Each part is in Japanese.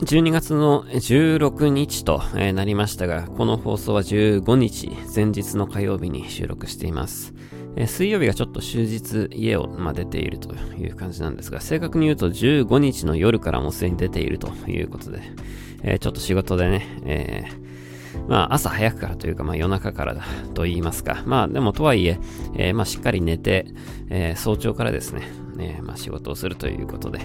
12月の16日となりましたが、この放送は15日、前日の火曜日に収録しています。水曜日がちょっと終日家を、まあ、出ているという感じなんですが、正確に言うと15日の夜からもうすでに出ているということで、えー、ちょっと仕事でね、えー、まあ朝早くからというか、まあ夜中からだと言いますか。まあでもとはいえ、えー、まあしっかり寝て、え、早朝からですね、ね、まあ、仕事をするということで、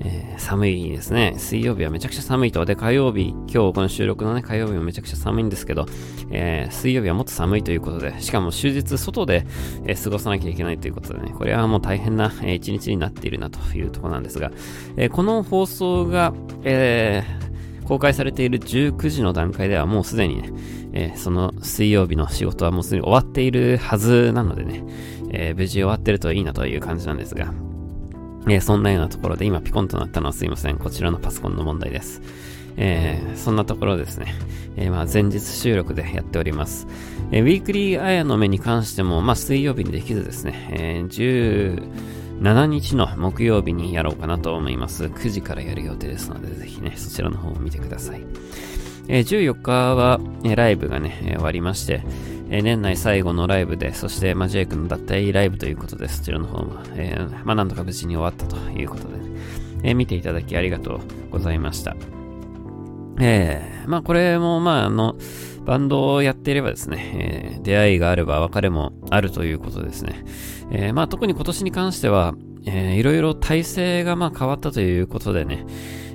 えー、寒いですね。水曜日はめちゃくちゃ寒いと。で、火曜日、今日この収録のね、火曜日もめちゃくちゃ寒いんですけど、えー、水曜日はもっと寒いということで、しかも終日外で、えー、過ごさなきゃいけないということでね、これはもう大変な、えー、一日になっているなというところなんですが、えー、この放送が、えー、公開されている19時の段階ではもうすでにね、えー、その水曜日の仕事はもうすでに終わっているはずなのでね、えー、無事終わってるといいなという感じなんですが、えー、そんなようなところで今ピコンとなったのはすいません。こちらのパソコンの問題です。えー、そんなところですね。えー、まあ前日収録でやっております。えー、ウィークリーアヤの目に関しても、まあ水曜日にできずですね、えー、17日の木曜日にやろうかなと思います。9時からやる予定ですので、ぜひね、そちらの方を見てください。えー、14日は、えー、ライブがね、え、終わりまして、えー、年内最後のライブで、そして、まあ、ジェイ君の脱退ライブということで、そちらの方も、えー、まあ、なんとか無事に終わったということで、えー、見ていただきありがとうございました。えー、まあ、これも、まあ、あの、バンドをやっていればですね、えー、出会いがあれば別れもあるということですね。えー、まあ、特に今年に関しては、えー、いろいろ体制がまあ変わったということでね、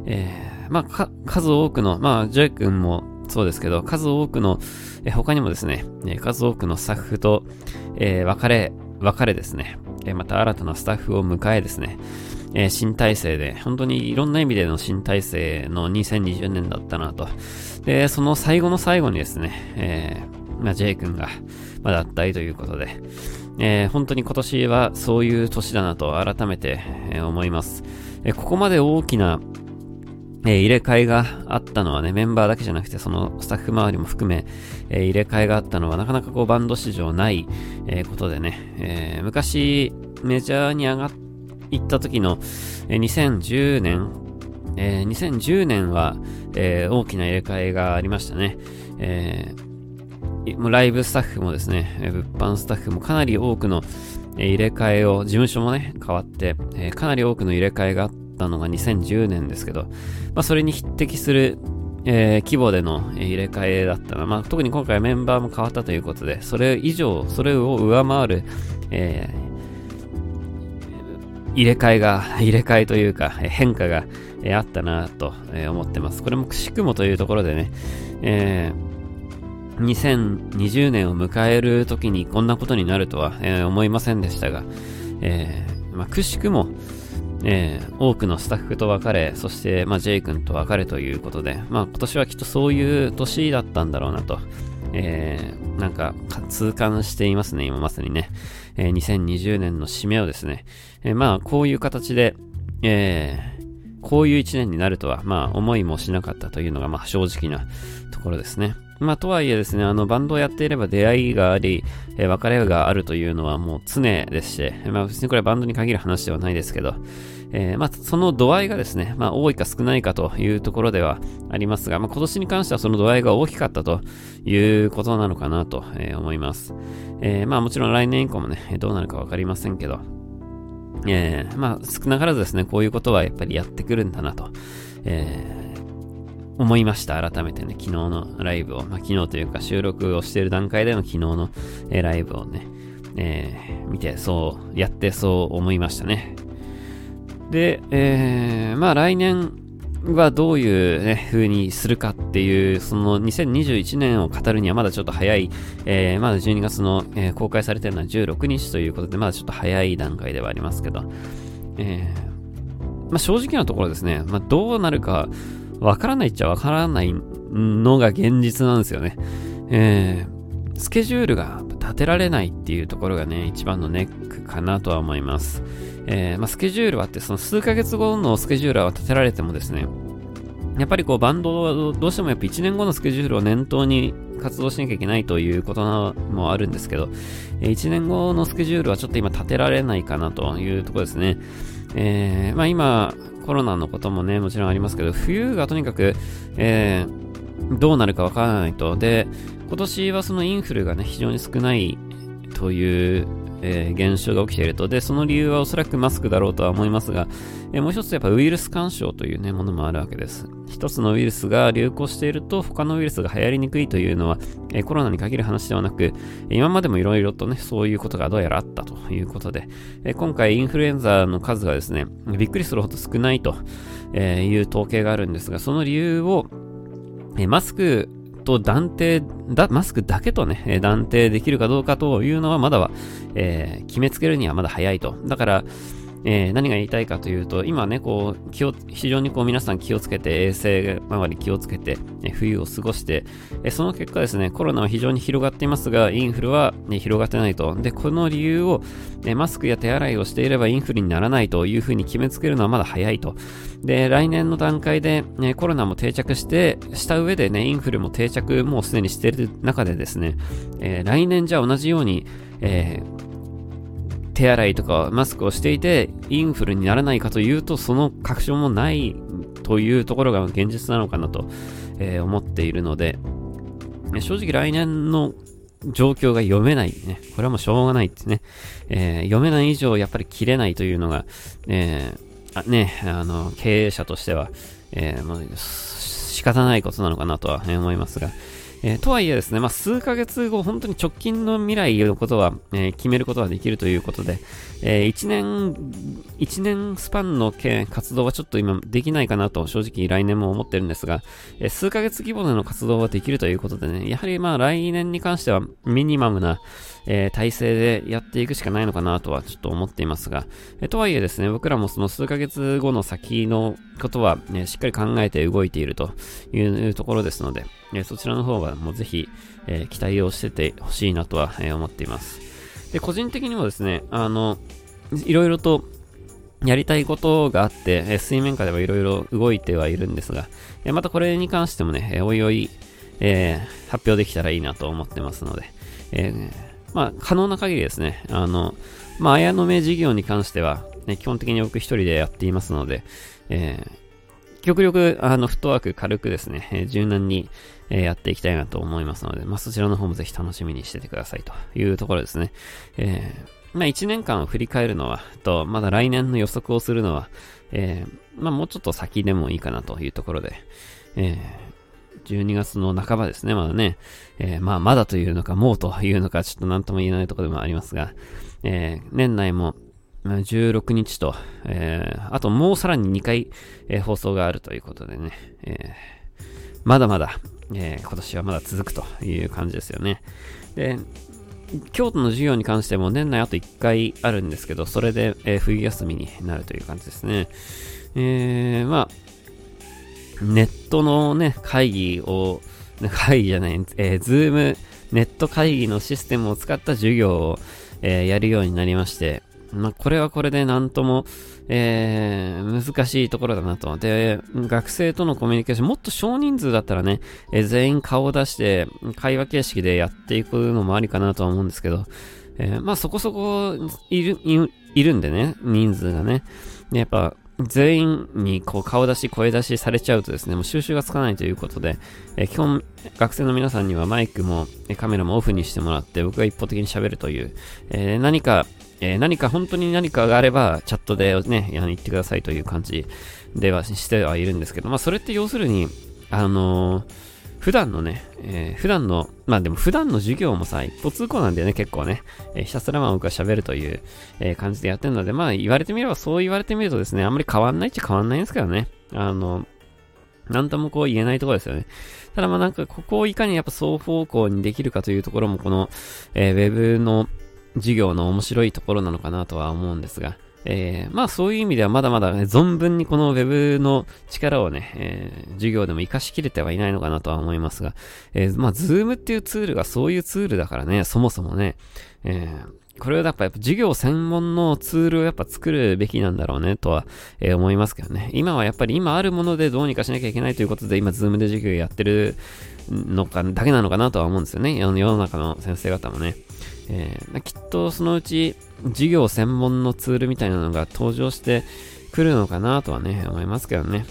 えー、まあ、数多くの、まあ、ジェイ君もそうですけど、数多くの、え他にもですね、え数多くのスタッフと、えー、別れ、別れですね、えまた新たなスタッフを迎えですね、えー、新体制で、本当にいろんな意味での新体制の2020年だったなと。で、その最後の最後にですね、えー、まあ、J 君が、まだ脱退ということで、えー、本当に今年はそういう年だなと改めて、え、思います。え、ここまで大きなえー、入れ替えがあったのはね、メンバーだけじゃなくて、そのスタッフ周りも含め、えー、入れ替えがあったのはなかなかこうバンド史上ない、えー、ことでね、え、昔メジャーに上が行った時の、えー、2010年、えー、2010年は、え、大きな入れ替えがありましたね。え、もうライブスタッフもですね、え、物販スタッフもかなり多くの、入れ替えを、事務所もね、変わって、え、かなり多くの入れ替えがあったったのが2010年ですけど、まあ、それに匹敵する、えー、規模での入れ替えだったな。まあ、特に今回メンバーも変わったということで、それ以上、それを上回る、えー、入れ替えが、入れ替えというか、変化が、えー、あったなと、思ってます。これもくしくもというところでね、えー、2020年を迎える時にこんなことになるとは、えー、思いませんでしたが、えーまあ、くしくも、えー、多くのスタッフと別れ、そして、まあ、ジェイ君と別れということで、まあ、今年はきっとそういう年だったんだろうなと、えー、なんか、痛感していますね、今まさにね。えー、2020年の締めをですね、えー、まあ、こういう形で、えー、こういう一年になるとは、まあ、思いもしなかったというのが、まあ、正直なところですね。まあ、とはいえですね、あの、バンドをやっていれば出会いがあり、えー、別れがあるというのはもう常ですし、まあ、別にこれはバンドに限る話ではないですけど、えー、まあ、その度合いがですね、まあ、多いか少ないかというところではありますが、まあ、今年に関してはその度合いが大きかったということなのかなと、えー、思います。えー、まあ、もちろん来年以降もね、どうなるかわかりませんけど、えー、まあ、少なからずですね、こういうことはやっぱりやってくるんだなと、えー思いました。改めてね、昨日のライブを、まあ、昨日というか収録をしている段階での昨日の、え、ライブをね、えー、見て、そう、やってそう思いましたね。で、えー、まあ来年はどういうね、風にするかっていう、その2021年を語るにはまだちょっと早い、えー、まだ12月の、えー、公開されてるのは16日ということで、まだちょっと早い段階ではありますけど、えー、まあ正直なところですね、まあどうなるか、わからないっちゃわからないのが現実なんですよね。えー、スケジュールが立てられないっていうところがね、一番のネックかなとは思います。えー、まあ、スケジュールはって、その数ヶ月後のスケジュールは立てられてもですね、やっぱりこうバンドはどうしてもやっぱ1年後のスケジュールを念頭に活動しなきゃいけないということもあるんですけど、1年後のスケジュールはちょっと今立てられないかなというところですね。えー、まあ今、コロナのこともね、もちろんありますけど、冬がとにかく、えー、どうなるかわからないと。で、今年はそのインフルがね、非常に少ないというえー、現象が起きていると。で、その理由はおそらくマスクだろうとは思いますが、えー、もう一つやっぱウイルス干渉というね、ものもあるわけです。一つのウイルスが流行していると、他のウイルスが流行りにくいというのは、えー、コロナに限る話ではなく、今までもいろいろとね、そういうことがどうやらあったということで、え今回インフルエンザの数がですね、びっくりするほど少ないという統計があるんですが、その理由を、えマスクと断定だ、マスクだけとね、断定できるかどうかというのはまだは、えー、決めつけるにはまだ早いと。だから、えー、何が言いたいかというと、今ね、こう、気を、非常にこう皆さん気をつけて、衛生周り気をつけて、え冬を過ごして、えその結果ですね、コロナは非常に広がっていますが、インフルは、ね、広がってないと。で、この理由を、えマスクや手洗いをしていればインフルにならないというふうに決めつけるのはまだ早いと。で、来年の段階で、ね、コロナも定着して、した上でね、インフルも定着もうすでにしている中でですね、えー、来年じゃあ同じように、えー手洗いとかマスクをしていてインフルにならないかというとその確証もないというところが現実なのかなと、えー、思っているので正直来年の状況が読めないね。これはもうしょうがないってね。えー、読めない以上やっぱり切れないというのが、えー、あね、あの、経営者としては、えー、もう仕方ないことなのかなとは思いますが、えー、とはいえですね、まあ、数ヶ月後、本当に直近の未来のことは、えー、決めることができるということで、えー、1年、1年スパンの活動はちょっと今できないかなと正直来年も思ってるんですが、え数ヶ月規模での活動はできるということでね、やはりまあ来年に関してはミニマムな、えー、体制でやっていくしかないのかなとはちょっと思っていますが、えー、とはいえですね、僕らもその数ヶ月後の先のことは、ね、しっかり考えて動いているというところですので、えー、そちらの方はもうぜひ、え期待をしててほしいなとは、え思っています。で、個人的にもですね、あの、いろいろとやりたいことがあって、え水面下ではいろいろ動いてはいるんですが、えまたこれに関してもね、えおいおい、えー、発表できたらいいなと思ってますので、えーまあ、可能な限りですね、あの、まあ、綾野目事業に関しては、ね、基本的に僕一人でやっていますので、えー、極力、あの、フットワーク軽くですね、えー、柔軟に、えー、やっていきたいなと思いますので、まあ、そちらの方もぜひ楽しみにしててくださいというところですね。えー、まあ、1年間を振り返るのは、と、まだ来年の予測をするのは、えー、まあ、もうちょっと先でもいいかなというところで、えー、12月の半ばですね、まだね。えー、まあ、まだというのか、もうというのか、ちょっと何とも言えないところでもありますが、えー、年内も、16日と、えー、あともうさらに2回、えー、放送があるということでね、えー、まだまだ、え、今年はまだ続くという感じですよね。で、京都の授業に関しても年内あと1回あるんですけど、それで、え、冬休みになるという感じですね。え、まあ、ネットのね、会議を、会議じゃない、えー、ズーム、ネット会議のシステムを使った授業を、えー、やるようになりまして、まあ、これはこれでなんとも、えー、難しいところだなと。で、学生とのコミュニケーション、もっと少人数だったらね、えー、全員顔を出して、会話形式でやっていくのもありかなとは思うんですけど、えー、まあそこそこいる、いるんでね、人数がね。やっぱ、全員にこう顔出し、声出しされちゃうとですね、もう収集がつかないということで、えー、基本、学生の皆さんにはマイクも、カメラもオフにしてもらって、僕が一方的に喋るという、えー、何か、えー、何か本当に何かがあれば、チャットでね、言ってくださいという感じではしてはいるんですけど、まあ、それって要するに、あのー普段のね、えー、普段の、まあでも普段の授業もさ、一歩通行なんだよね、結構ね。えー、ひたすらまあ僕が喋るという、えー、感じでやってるので、まあ言われてみれば、そう言われてみるとですね、あんまり変わんないっちゃ変わんないんですけどね。あの、なんともこう言えないところですよね。ただまあなんか、ここをいかにやっぱ双方向にできるかというところも、この、えー、ウェブの授業の面白いところなのかなとは思うんですが、えー、まあそういう意味ではまだまだ、ね、存分にこの Web の力をね、えー、授業でも活かしきれてはいないのかなとは思いますが、えー、まあ Zoom っていうツールがそういうツールだからね、そもそもね、えー、これはやっぱ、やっぱ授業専門のツールをやっぱ作るべきなんだろうねとは、えー、思いますけどね。今はやっぱり今あるものでどうにかしなきゃいけないということで今 Zoom で授業やってるのか、だけなのかなとは思うんですよね。世の中の先生方もね。えー、きっとそのうち授業専門のツールみたいなのが登場して、くるのかなとはね、思いますけどね。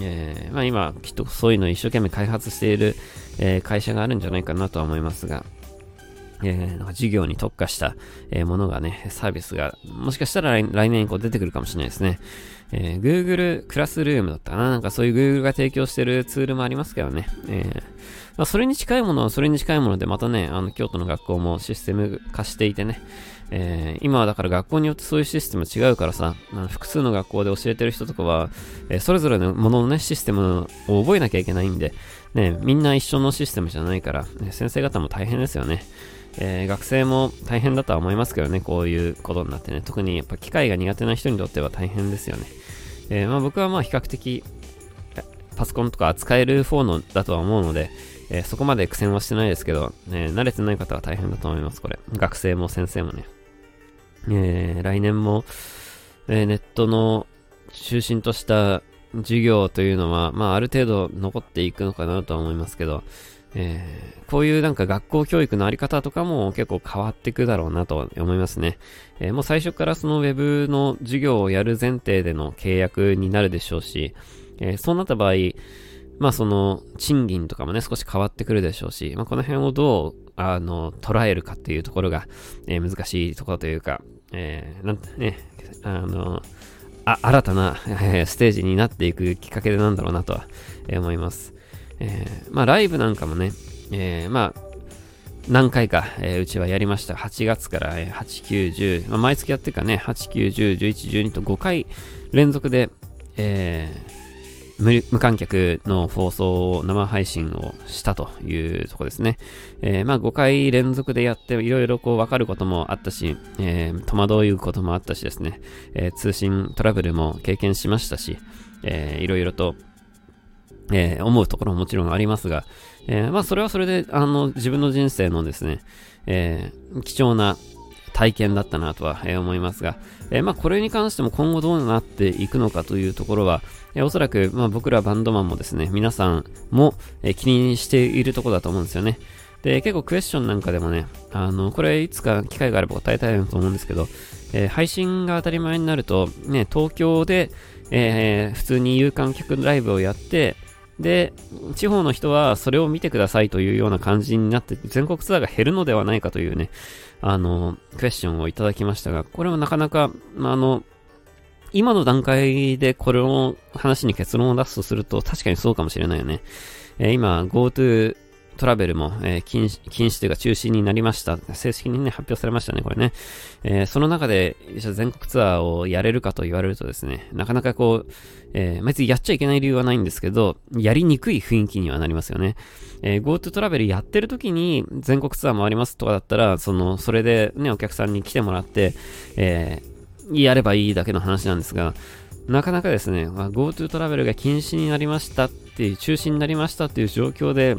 えー、まあ今、きっとそういうのを一生懸命開発している、えー、会社があるんじゃないかなとは思いますが、えー、なんか事業に特化した、えー、ものがね、サービスが、もしかしたら来来年以降出てくるかもしれないですね。えー、Google クラスルームだったかななんかそういう Google が提供しているツールもありますけどね。えー、まあ、それに近いものはそれに近いもので、またね、あの、京都の学校もシステム化していてね、えー、今はだから学校によってそういうシステム違うからさ、複数の学校で教えてる人とかは、えー、それぞれのもののね、システムを覚えなきゃいけないんで、ね、みんな一緒のシステムじゃないから、ね、先生方も大変ですよね。えー、学生も大変だとは思いますけどね、こういうことになってね、特にやっぱ機械が苦手な人にとっては大変ですよね。え、まあ、僕はまあ比較的パソコンとか扱える方のだとは思うので、え、そこまで苦戦はしてないですけど、え慣れてない方は大変だと思います、これ。学生も先生もね。え来年も、えネットの中心とした授業というのは、まあある程度残っていくのかなとは思いますけど、えー、こういうなんか学校教育のあり方とかも結構変わっていくだろうなと思いますね。えー、もう最初からその Web の授業をやる前提での契約になるでしょうし、えー、そうなった場合、まあその賃金とかもね少し変わってくるでしょうし、まあこの辺をどうあの捉えるかっていうところが、え難しいところというか、えなんてね、あの、あ新たな、えステージになっていくきっかけでなんだろうなとは、え思います。えー、まあライブなんかもね、えー、まあ何回か、えー、うちはやりました。8月から、えー、8、9、10、まあ、毎月やってるかね、8、9、10、11、12と5回連続で、えー、無観客の放送を生配信をしたというとこですね。えー、まあ5回連続でやっていろいろこう分かることもあったし、えー、戸惑うこともあったしですね、えー、通信トラブルも経験しましたし、え、いろいろとえー、思うところももちろんありますが、えー、まあそれはそれで、あの、自分の人生のですね、えー、貴重な体験だったなとは、思いますが、えまあこれに関しても今後どうなっていくのかというところは、えおそらく、まあ僕らバンドマンもですね、皆さんも、え気にしているところだと思うんですよね。で、結構クエスチョンなんかでもね、あの、これいつか機会があれば答えたいなと思うんですけど、えー、配信が当たり前になると、ね、東京で、えー、普通に有観客ライブをやって、で、地方の人はそれを見てくださいというような感じになって、全国ツアーが減るのではないかというね、あの、クエスチョンをいただきましたが、これはなかなか、まあの、今の段階でこれを話に結論を出すとすると確かにそうかもしれないよね。えー、今、GoTo トラベルも、えー、禁止、禁止というか中止になりました。正式にね、発表されましたね、これね。えー、その中で、全国ツアーをやれるかと言われるとですね、なかなかこう、えー、別にやっちゃいけない理由はないんですけど、やりにくい雰囲気にはなりますよね。えー、GoTo トラベルやってる時に全国ツアー回りますとかだったら、その、それでね、お客さんに来てもらって、えー、やればいいだけの話なんですが、なかなかですね、まあ、GoTo トラベルが禁止になりましたっていう、中止になりましたっていう状況で、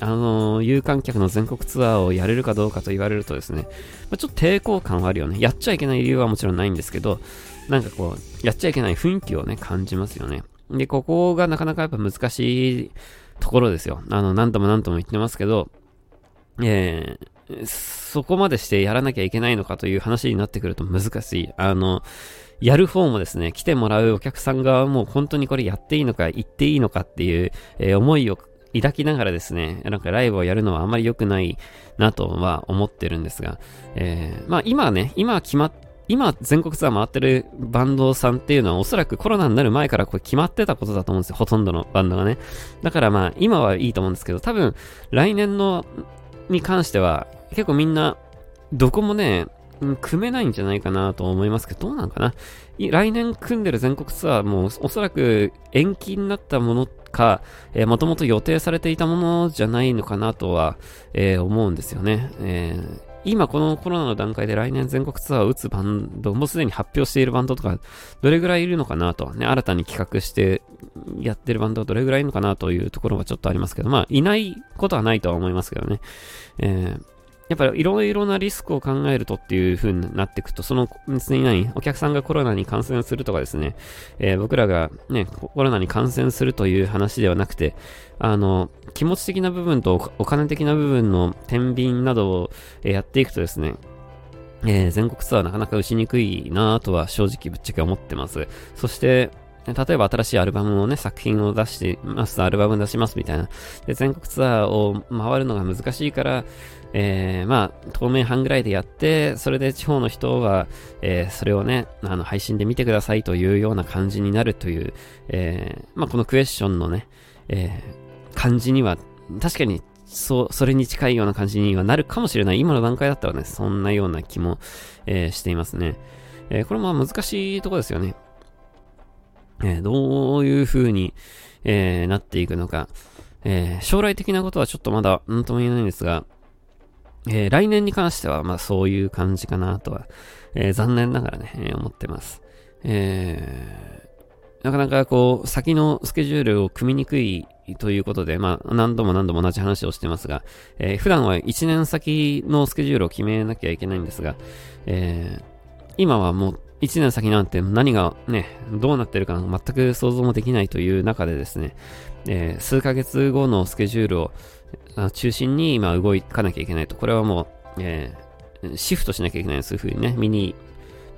あのー、有観客の全国ツアーをやれるかどうかと言われるとですね、まあ、ちょっと抵抗感はあるよね。やっちゃいけない理由はもちろんないんですけど、なんかこう、やっちゃいけない雰囲気をね、感じますよね。で、ここがなかなかやっぱ難しいところですよ。あの、何度も何度も言ってますけど、えー、そこまでしてやらなきゃいけないのかという話になってくると難しい。あの、やる方もですね、来てもらうお客さん側も本当にこれやっていいのか、言っていいのかっていう、えー、思いを抱きながらですね、なんかライブをやるのはあまり良くないなとは思ってるんですが、えー、まあ今ね、今決まっ今全国ツアー回ってるバンドさんっていうのはおそらくコロナになる前からこれ決まってたことだと思うんですよ。ほとんどのバンドがね。だからまあ今はいいと思うんですけど、多分来年のに関しては結構みんなどこもね、組めないんじゃないかなと思いますけど、どうなんかな来年組んでる全国ツアーもおそらく延期になったものか、えー、もともと予定されていたものじゃないのかなとは、えー、思うんですよね。えー今このコロナの段階で来年全国ツアーを打つバンド、もうすでに発表しているバンドとか、どれぐらいいるのかなと、ね、新たに企画してやってるバンドはどれぐらいいるのかなというところはちょっとありますけど、まあ、いないことはないとは思いますけどね。えーやっぱりいろいろなリスクを考えるとっていう風になっていくと、その別に何お客さんがコロナに感染するとかですね、えー、僕らがね、コロナに感染するという話ではなくて、あの、気持ち的な部分とお金的な部分の天秤などをやっていくとですね、えー、全国ツアーなかなか打ちにくいなぁとは正直ぶっちゃけ思ってます。そして、例えば新しいアルバムをね、作品を出してます、アルバム出しますみたいな。で、全国ツアーを回るのが難しいから、えー、まあ、当面半ぐらいでやって、それで地方の人は、えー、それをね、あの、配信で見てくださいというような感じになるという、えー、まあ、このクエスチョンのね、え、感じには、確かに、そう、それに近いような感じにはなるかもしれない。今の段階だったらね、そんなような気も、え、していますね。え、これも難しいとこですよね。え、どういう風に、え、なっていくのか。え、将来的なことはちょっとまだ何とも言えないんですが、えー、来年に関しては、まあそういう感じかなとは、えー、残念ながらね、えー、思ってます。えー、なかなかこう、先のスケジュールを組みにくいということで、まあ何度も何度も同じ話をしてますが、えー、普段は1年先のスケジュールを決めなきゃいけないんですが、えー、今はもう1年先なんて何がね、どうなってるか全く想像もできないという中でですね、えー、数ヶ月後のスケジュールを中心に今動かなきゃいけないと。これはもう、えー、シフトしなきゃいけない。そういうふうにね、ミニ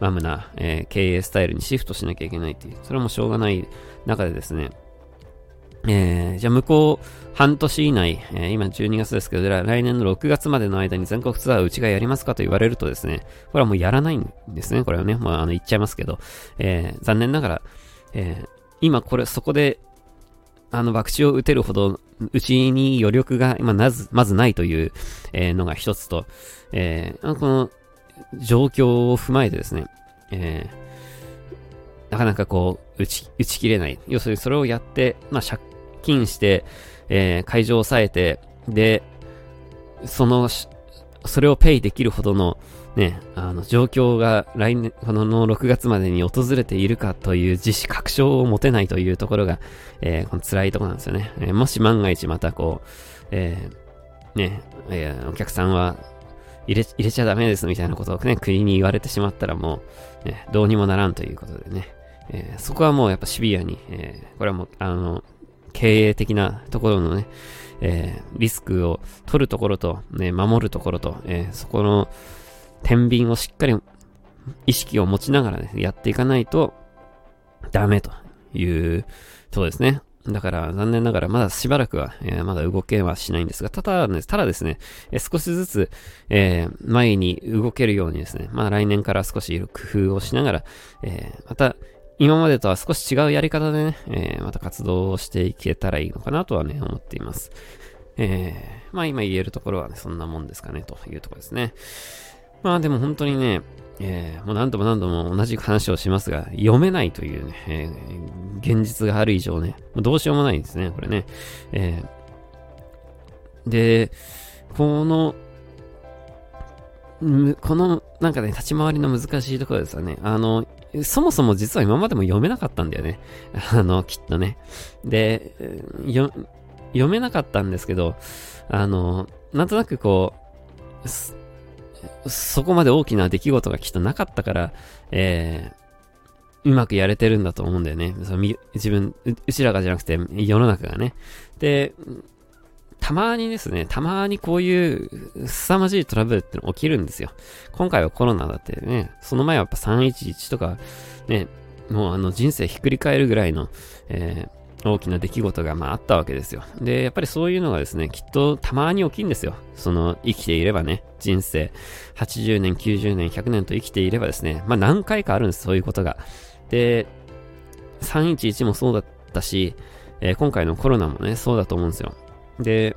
マムな、えー、経営スタイルにシフトしなきゃいけないっていう。それはもうしょうがない中でですね、えー、じゃあ向こう半年以内、えー、今12月ですけど、来年の6月までの間に全国ツアーうちがやりますかと言われるとですね、これはもうやらないんですね。これはね、まあ、あの言っちゃいますけど、えー、残念ながら、え、今これ、そこであの、爆地を打てるほど、うちに余力が今、まず、まずないという、えー、のが一つと、えー、この状況を踏まえてですね、えー、なかなかこう、打ち、打ち切れない。要するにそれをやって、まあ、借金して、えー、会場を抑えて、で、その、それをペイできるほどの、ね、あの、状況が来年、この6月までに訪れているかという自死確証を持てないというところが、えー、この辛いところなんですよね。えー、もし万が一またこう、えー、ね、えー、お客さんは入れ、入れちゃダメですみたいなことをね、国に言われてしまったらもう、ね、どうにもならんということでね、えー、そこはもうやっぱシビアに、えー、これはもう、あの、経営的なところのね、えー、リスクを取るところと、ね、守るところと、えー、そこの、天秤をしっかり意識を持ちながらね、やっていかないとダメというとこですね。だから残念ながらまだしばらくは、えー、まだ動けはしないんですが、ただね、ただですね、えー、少しずつ、えー、前に動けるようにですね、まあ来年から少し工夫をしながら、えまた今までとは少し違うやり方でね、えまた活動をしていけたらいいのかなとはね、思っています。えまあ今言えるところはね、そんなもんですかね、というところですね。まあでも本当にね、えー、もう何度も何度も同じ話をしますが、読めないというね、えー、現実がある以上ね、どうしようもないんですね、これね。えー、で、この、この、なんかね、立ち回りの難しいところですよね。あの、そもそも実は今までも読めなかったんだよね。あの、きっとね。で、読めなかったんですけど、あの、なんとなくこう、そこまで大きな出来事がきっとなかったから、えー、うまくやれてるんだと思うんだよね。その自分う、うちらがじゃなくて世の中がね。で、たまにですね、たまにこういう凄まじいトラブルっての起きるんですよ。今回はコロナだってね、その前はやっぱ311とか、ね、もうあの人生ひっくり返るぐらいの、えー大きな出来事がまああったわけですよ。で、やっぱりそういうのがですね、きっとたまに起きんですよ。その生きていればね、人生80年、90年、100年と生きていればですね、まあ何回かあるんです、そういうことが。で、311もそうだったし、えー、今回のコロナもね、そうだと思うんですよ。で、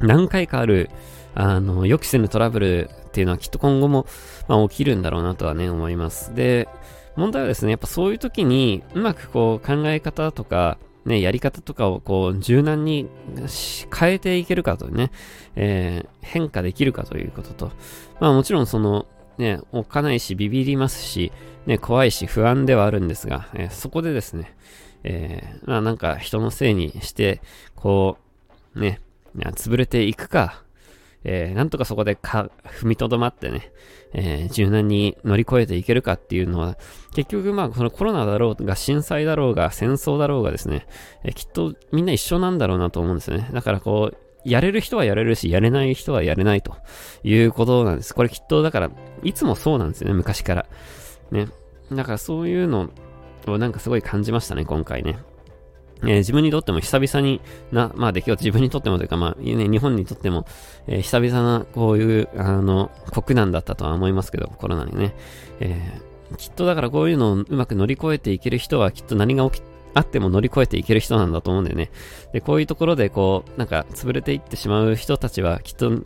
何回かある、あの、予期せぬトラブルっていうのはきっと今後も、まあ、起きるんだろうなとはね、思います。で、問題はですね、やっぱそういう時に、うまくこう考え方とか、ね、やり方とかをこう柔軟に変えていけるかとね、えー、変化できるかということと、まあもちろんその、ね、おっかないしビビりますし、ね、怖いし不安ではあるんですが、えー、そこでですね、えー、まあなんか人のせいにして、こう、ね、潰れていくか、えー、なんとかそこでか踏みとどまってね、えー、柔軟に乗り越えていけるかっていうのは、結局まあそのコロナだろうが震災だろうが戦争だろうがですね、えー、きっとみんな一緒なんだろうなと思うんですね。だからこう、やれる人はやれるし、やれない人はやれないということなんです。これきっとだから、いつもそうなんですよね、昔から。ね。だからそういうのをなんかすごい感じましたね、今回ね。えー、自分にとっても久々にな、まあ出来事、自分にとってもというか、まあ、ね、日本にとっても、えー、久々な、こういう、あの、国難だったとは思いますけど、コロナにね。えー、きっとだからこういうのをうまく乗り越えていける人は、きっと何が起き、あっても乗り越えていける人なんだと思うんだよね。で、こういうところで、こう、なんか、潰れていってしまう人たちは、きっと、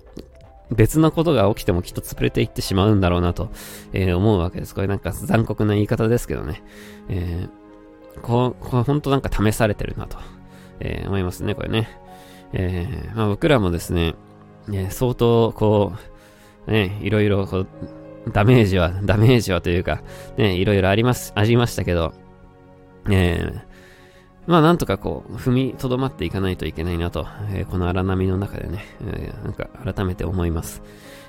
別のことが起きてもきっと潰れていってしまうんだろうなと、えー、思うわけです。これなんか残酷な言い方ですけどね。えーこう、こう本当なんか試されてるなと、えー、思いますね、これね。えー、まあ僕らもですね、ね相当こう、ね、いろいろこう、ダメージは、ダメージはというか、ね、いろいろあります、ありましたけど、えー、まあなんとかこう、踏みとどまっていかないといけないなと、えー、この荒波の中でね、えー、なんか改めて思います。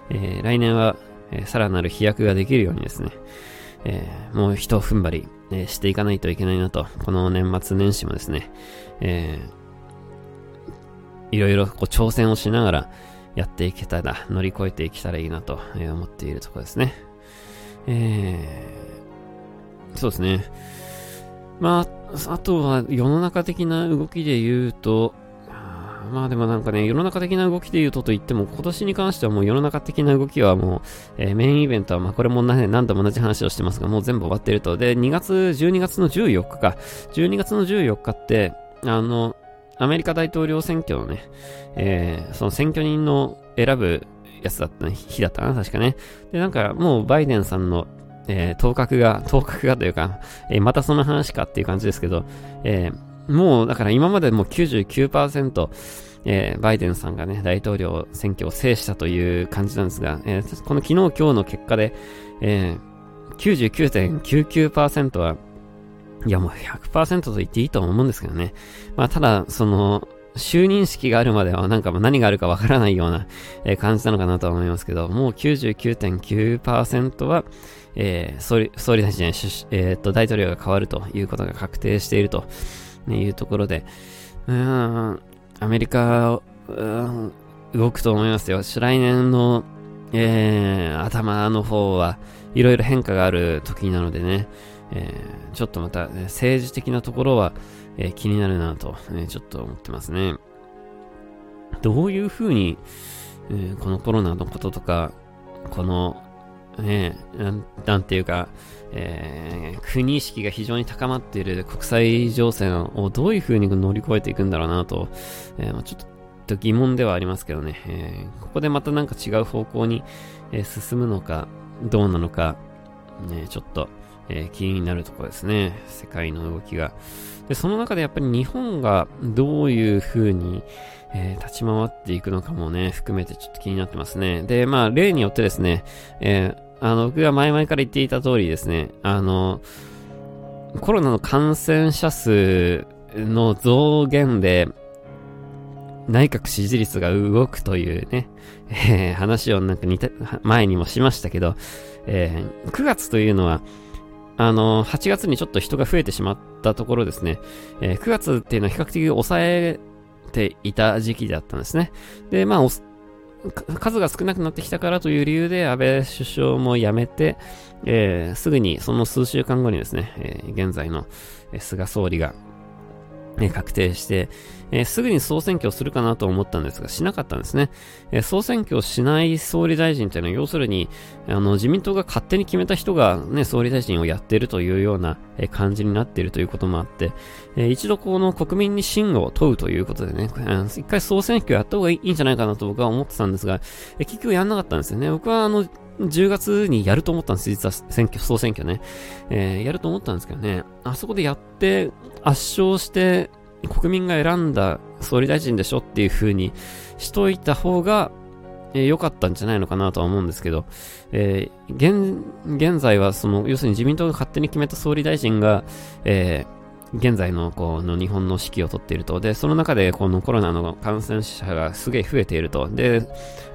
えー、来年は、えー、さらなる飛躍ができるようにですね、えー、もう一踏ん張り、えー、していかないといけないなと、この年末年始もですね、えー、いろいろこう挑戦をしながらやっていけたら、乗り越えていけたらいいなと、思っているところですね。えー、そうですね。まあ、あとは世の中的な動きで言うと、まあでもなんかね、世の中的な動きで言うとと言っても、今年に関してはもう世の中的な動きはもう、えー、メインイベントは、まあこれもね、何度も同じ話をしてますが、もう全部終わってると。で、2月、12月の14日か。12月の14日って、あの、アメリカ大統領選挙のね、えー、その選挙人の選ぶやつだった日だったな、確かね。で、なんかもうバイデンさんのえー、頭角が、頭角がというか、えー、またその話かっていう感じですけど、えー、もう、だから今までもう99%、えー、バイデンさんがね、大統領選挙を制したという感じなんですが、えー、この昨日今日の結果で、えー、99.99%は、いやもう100%と言っていいと思うんですけどね。まあただ、その、就任式があるまではなんか何があるかわからないような、感じなのかなと思いますけど、もう99.9%は、えー、総理、総理大臣、えー、っと、大統領が変わるということが確定しているとねいうところで、うん、アメリカ、うん、動くと思いますよ。来年の、えー、頭の方はいろいろ変化がある時なのでね、えー、ちょっとまた、ね、政治的なところは、えー、気になるなと、え、ちょっと思ってますね。どういうふうに、え、このコロナのこととか、このね、なんていうか、えー、国意識が非常に高まっている国際情勢をどういう風に乗り越えていくんだろうなと、えー、ちょっと疑問ではありますけどね、えー、ここでまたなんか違う方向に、え進むのか、どうなのか、ね、ちょっと、え気になるところですね。世界の動きが。で、その中でやっぱり日本がどういう風に、えー、立ち回っていくのかもね、含めてちょっと気になってますね。で、まあ、例によってですね、えー、あの、僕が前々から言っていた通りですね、あの、コロナの感染者数の増減で、内閣支持率が動くというね、えー、話をなんか似た、前にもしましたけど、えー、9月というのは、あの、8月にちょっと人が増えてしまったところですね、えー、9月っていうのは比較的抑えていた時期だったんですね。で、まあ、数が少なくなってきたからという理由で安倍首相も辞めて、えー、すぐにその数週間後にですね、えー、現在の菅総理がえ確定して、えー、すぐに総選挙をするかなと思ったんですが、しなかったんですね。えー、総選挙をしない総理大臣というのは、要するに、あの、自民党が勝手に決めた人がね、総理大臣をやっているというような、えー、感じになっているということもあって、え一度この国民に信を問うということでね、一回総選挙やった方がいいんじゃないかなと僕は思ってたんですが、え結局やんなかったんですよね。僕はあの、10月にやると思ったんです、実は選挙、総選挙ね。えー、やると思ったんですけどね、あそこでやって、圧勝して、国民が選んだ総理大臣でしょっていう風にしといた方が、えー、良かったんじゃないのかなとは思うんですけど、えー、現、現在はその、要するに自民党が勝手に決めた総理大臣が、えー、現在のこの日本の指揮を取っていると。で、その中でこのコロナの感染者がすげえ増えていると。で、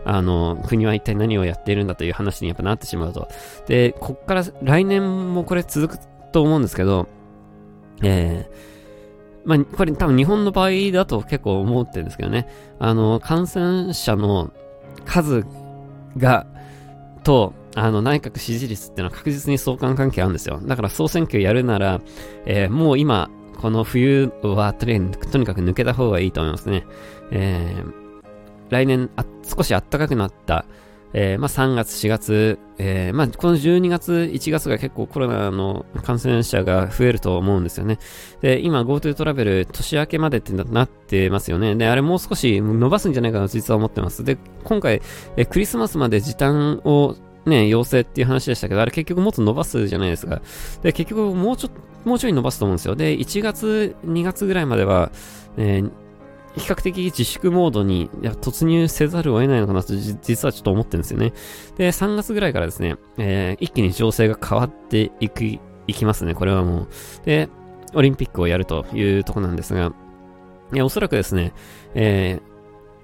あの、国は一体何をやっているんだという話にやっぱなってしまうと。で、こっから来年もこれ続くと思うんですけど、えまあ、これ多分日本の場合だと結構思ってるんですけどね。あの、感染者の数が、と、あの、内閣支持率っていうのは確実に相関関係あるんですよ。だから総選挙やるなら、えー、もう今、この冬はとにとにかく抜けた方がいいと思いますね。えー、来年あ、少し暖かくなった、えー、まあ、3月、4月、えー、まあ、この12月、1月が結構コロナの感染者が増えると思うんですよね。で、今 GoTo トラベル年明けまでってなってますよね。で、あれもう少し伸ばすんじゃないかなと実は思ってます。で、今回、えクリスマスまで時短をね、要請っていう話でしたけど、あれ結局もっと伸ばすじゃないですか。で、結局もうちょ、もうちょい伸ばすと思うんですよ。で、1月、2月ぐらいまでは、えー比較的自粛モードに突入せざるを得ないのかなと実はちょっと思ってるんですよね。で、3月ぐらいからですね、えー、一気に情勢が変わっていく、いきますね、これはもう。で、オリンピックをやるというとこなんですが、いや、おそらくですね、え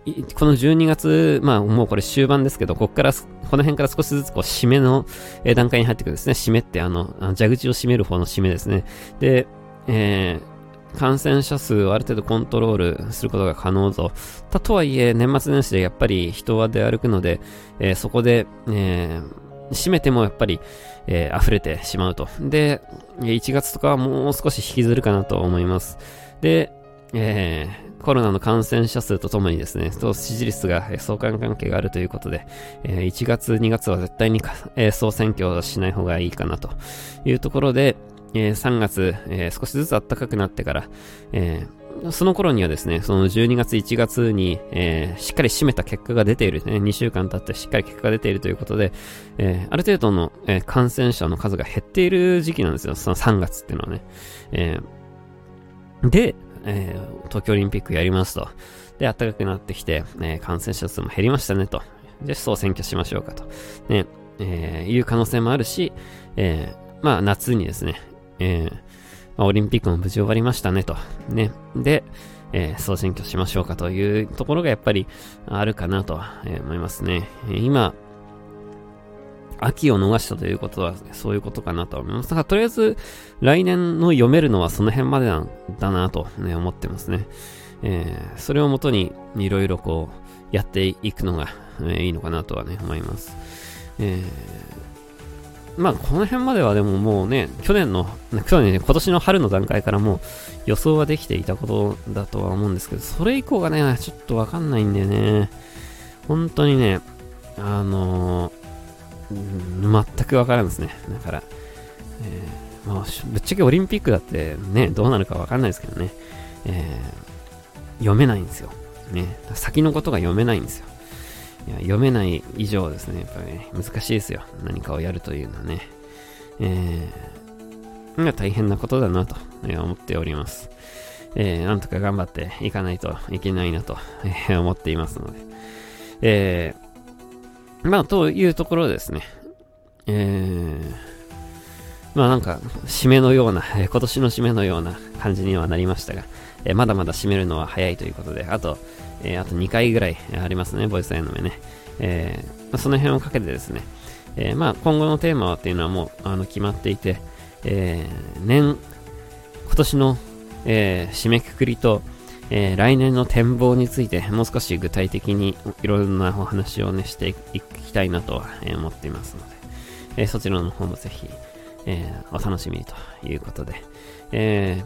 ー、この12月、まあもうこれ終盤ですけど、こっから、この辺から少しずつこう締めの段階に入ってくるんですね。締めってあの、蛇口を締める方の締めですね。で、えー、感染者数をある程度コントロールすることが可能と。たとはいえ、年末年始でやっぱり人は出歩くので、えー、そこで、えー、閉めてもやっぱり、えー、溢れてしまうと。で、1月とかはもう少し引きずるかなと思います。で、えー、コロナの感染者数とともにですね、と支持率が相関関係があるということで、えー、1月、2月は絶対に、えー、総選挙をしない方がいいかなというところで、えー、3月、えー、少しずつ暖かくなってから、えー、その頃にはですね、その12月、1月に、え、しっかり締めた結果が出ている、ね、2週間経ってしっかり結果が出ているということで、え、ある程度の、え、感染者の数が減っている時期なんですよ、その3月っていうのはね。え、で、え、東京オリンピックやりますと。で、暖かくなってきて、え、感染者数も減りましたねと。じゃあ、総選挙しましょうかと。ね、え、いう可能性もあるし、え、まあ、夏にですね、えー、まあ、オリンピックも無事終わりましたねと。ね。で、えー、総選挙しましょうかというところがやっぱりあるかなと、え思いますね。今、秋を逃したということは、そういうことかなと思います。だから、とりあえず、来年の読めるのはその辺までなんだなと、ね、思ってますね。えー、それをもとに、いろいろこう、やっていくのが、えー、いいのかなとはね、思います。えーまあ、この辺まではでももうね、去年の、去年ね、今年の春の段階からもう予想はできていたことだとは思うんですけど、それ以降がね、ちょっとわかんないんだよね。本当にね、あのー、全くわからんですね。だから、えー、まあ、ぶっちゃけオリンピックだってね、どうなるかわかんないですけどね、えー、読めないんですよ。ね、先のことが読めないんですよ。いや読めない以上ですね、やっぱり、難しいですよ。何かをやるというのはね。えー、大変なことだなと、思っております。えー、なんとか頑張っていかないといけないなと、えー、思っていますので。えー、まあ、というところですね。えー、まあなんか、締めのような、え、今年の締めのような感じにはなりましたが、えー、まだまだ締めるのは早いということで、あと、え、あと2回ぐらいありますね、ボイスアイの目ね。えー、その辺をかけてですね、え、まあ今後のテーマっていうのはもうあの決まっていて、え、年、今年の、え、締めくくりと、え、来年の展望についてもう少し具体的にいろんなお話をねしていきたいなと、思っていますので、え、そちらの方もぜひ、え、お楽しみにということで、え、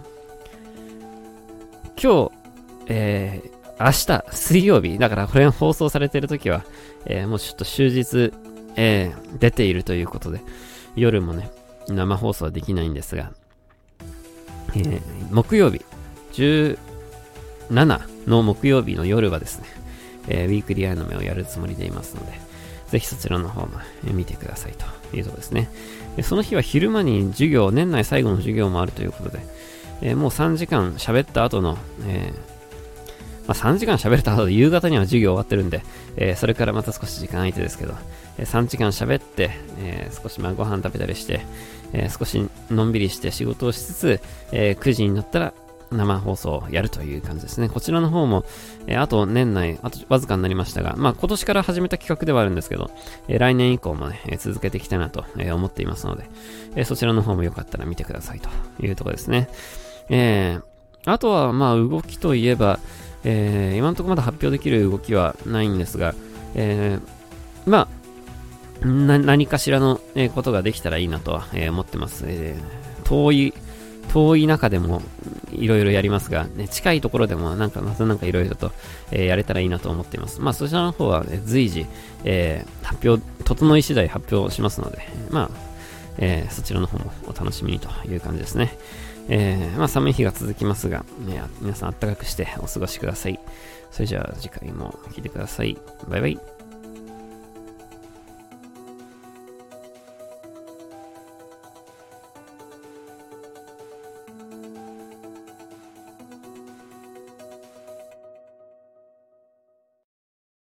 今日、えー、明日、水曜日、だからこれが放送されている時は、えー、もうちょっと終日、えー、出ているということで、夜もね、生放送はできないんですが、えー、木曜日、17の木曜日の夜はですね、えー、ウィークリーアイの目をやるつもりでいますので、ぜひそちらの方も見てくださいというところですね。その日は昼間に授業、年内最後の授業もあるということで、えー、もう3時間喋った後の、えーまあ、3時間喋れた後で夕方には授業終わってるんで、えー、それからまた少し時間空いてですけど、えー、3時間喋って、えー、少しまあご飯食べたりして、え少しのんびりして仕事をしつつ、え9時になったら生放送をやるという感じですね。こちらの方も、えあと年内、あとわずかになりましたが、まあ今年から始めた企画ではあるんですけど、え来年以降もね、え続けていきたいなと、え思っていますので、えそちらの方もよかったら見てくださいというところですね。えーあとは、まあ、動きといえば、えー、今のところまだ発表できる動きはないんですが、えー、まあ、何かしらの、ことができたらいいなとは、え、思ってます。え、遠い、遠い中でもいろいろやりますが、ね、近いところでもなんかまたなんかいろいろと、えー、やれたらいいなと思っています。まあそちらの方は、ね、随時、えー、発表、整い次第発表しますので、まあ、えー、そちらの方もお楽しみにという感じですね。えー、まあ寒い日が続きますが、ね、皆さん暖かくしてお過ごしください。それじゃあ次回も聴いてください。バイバイ。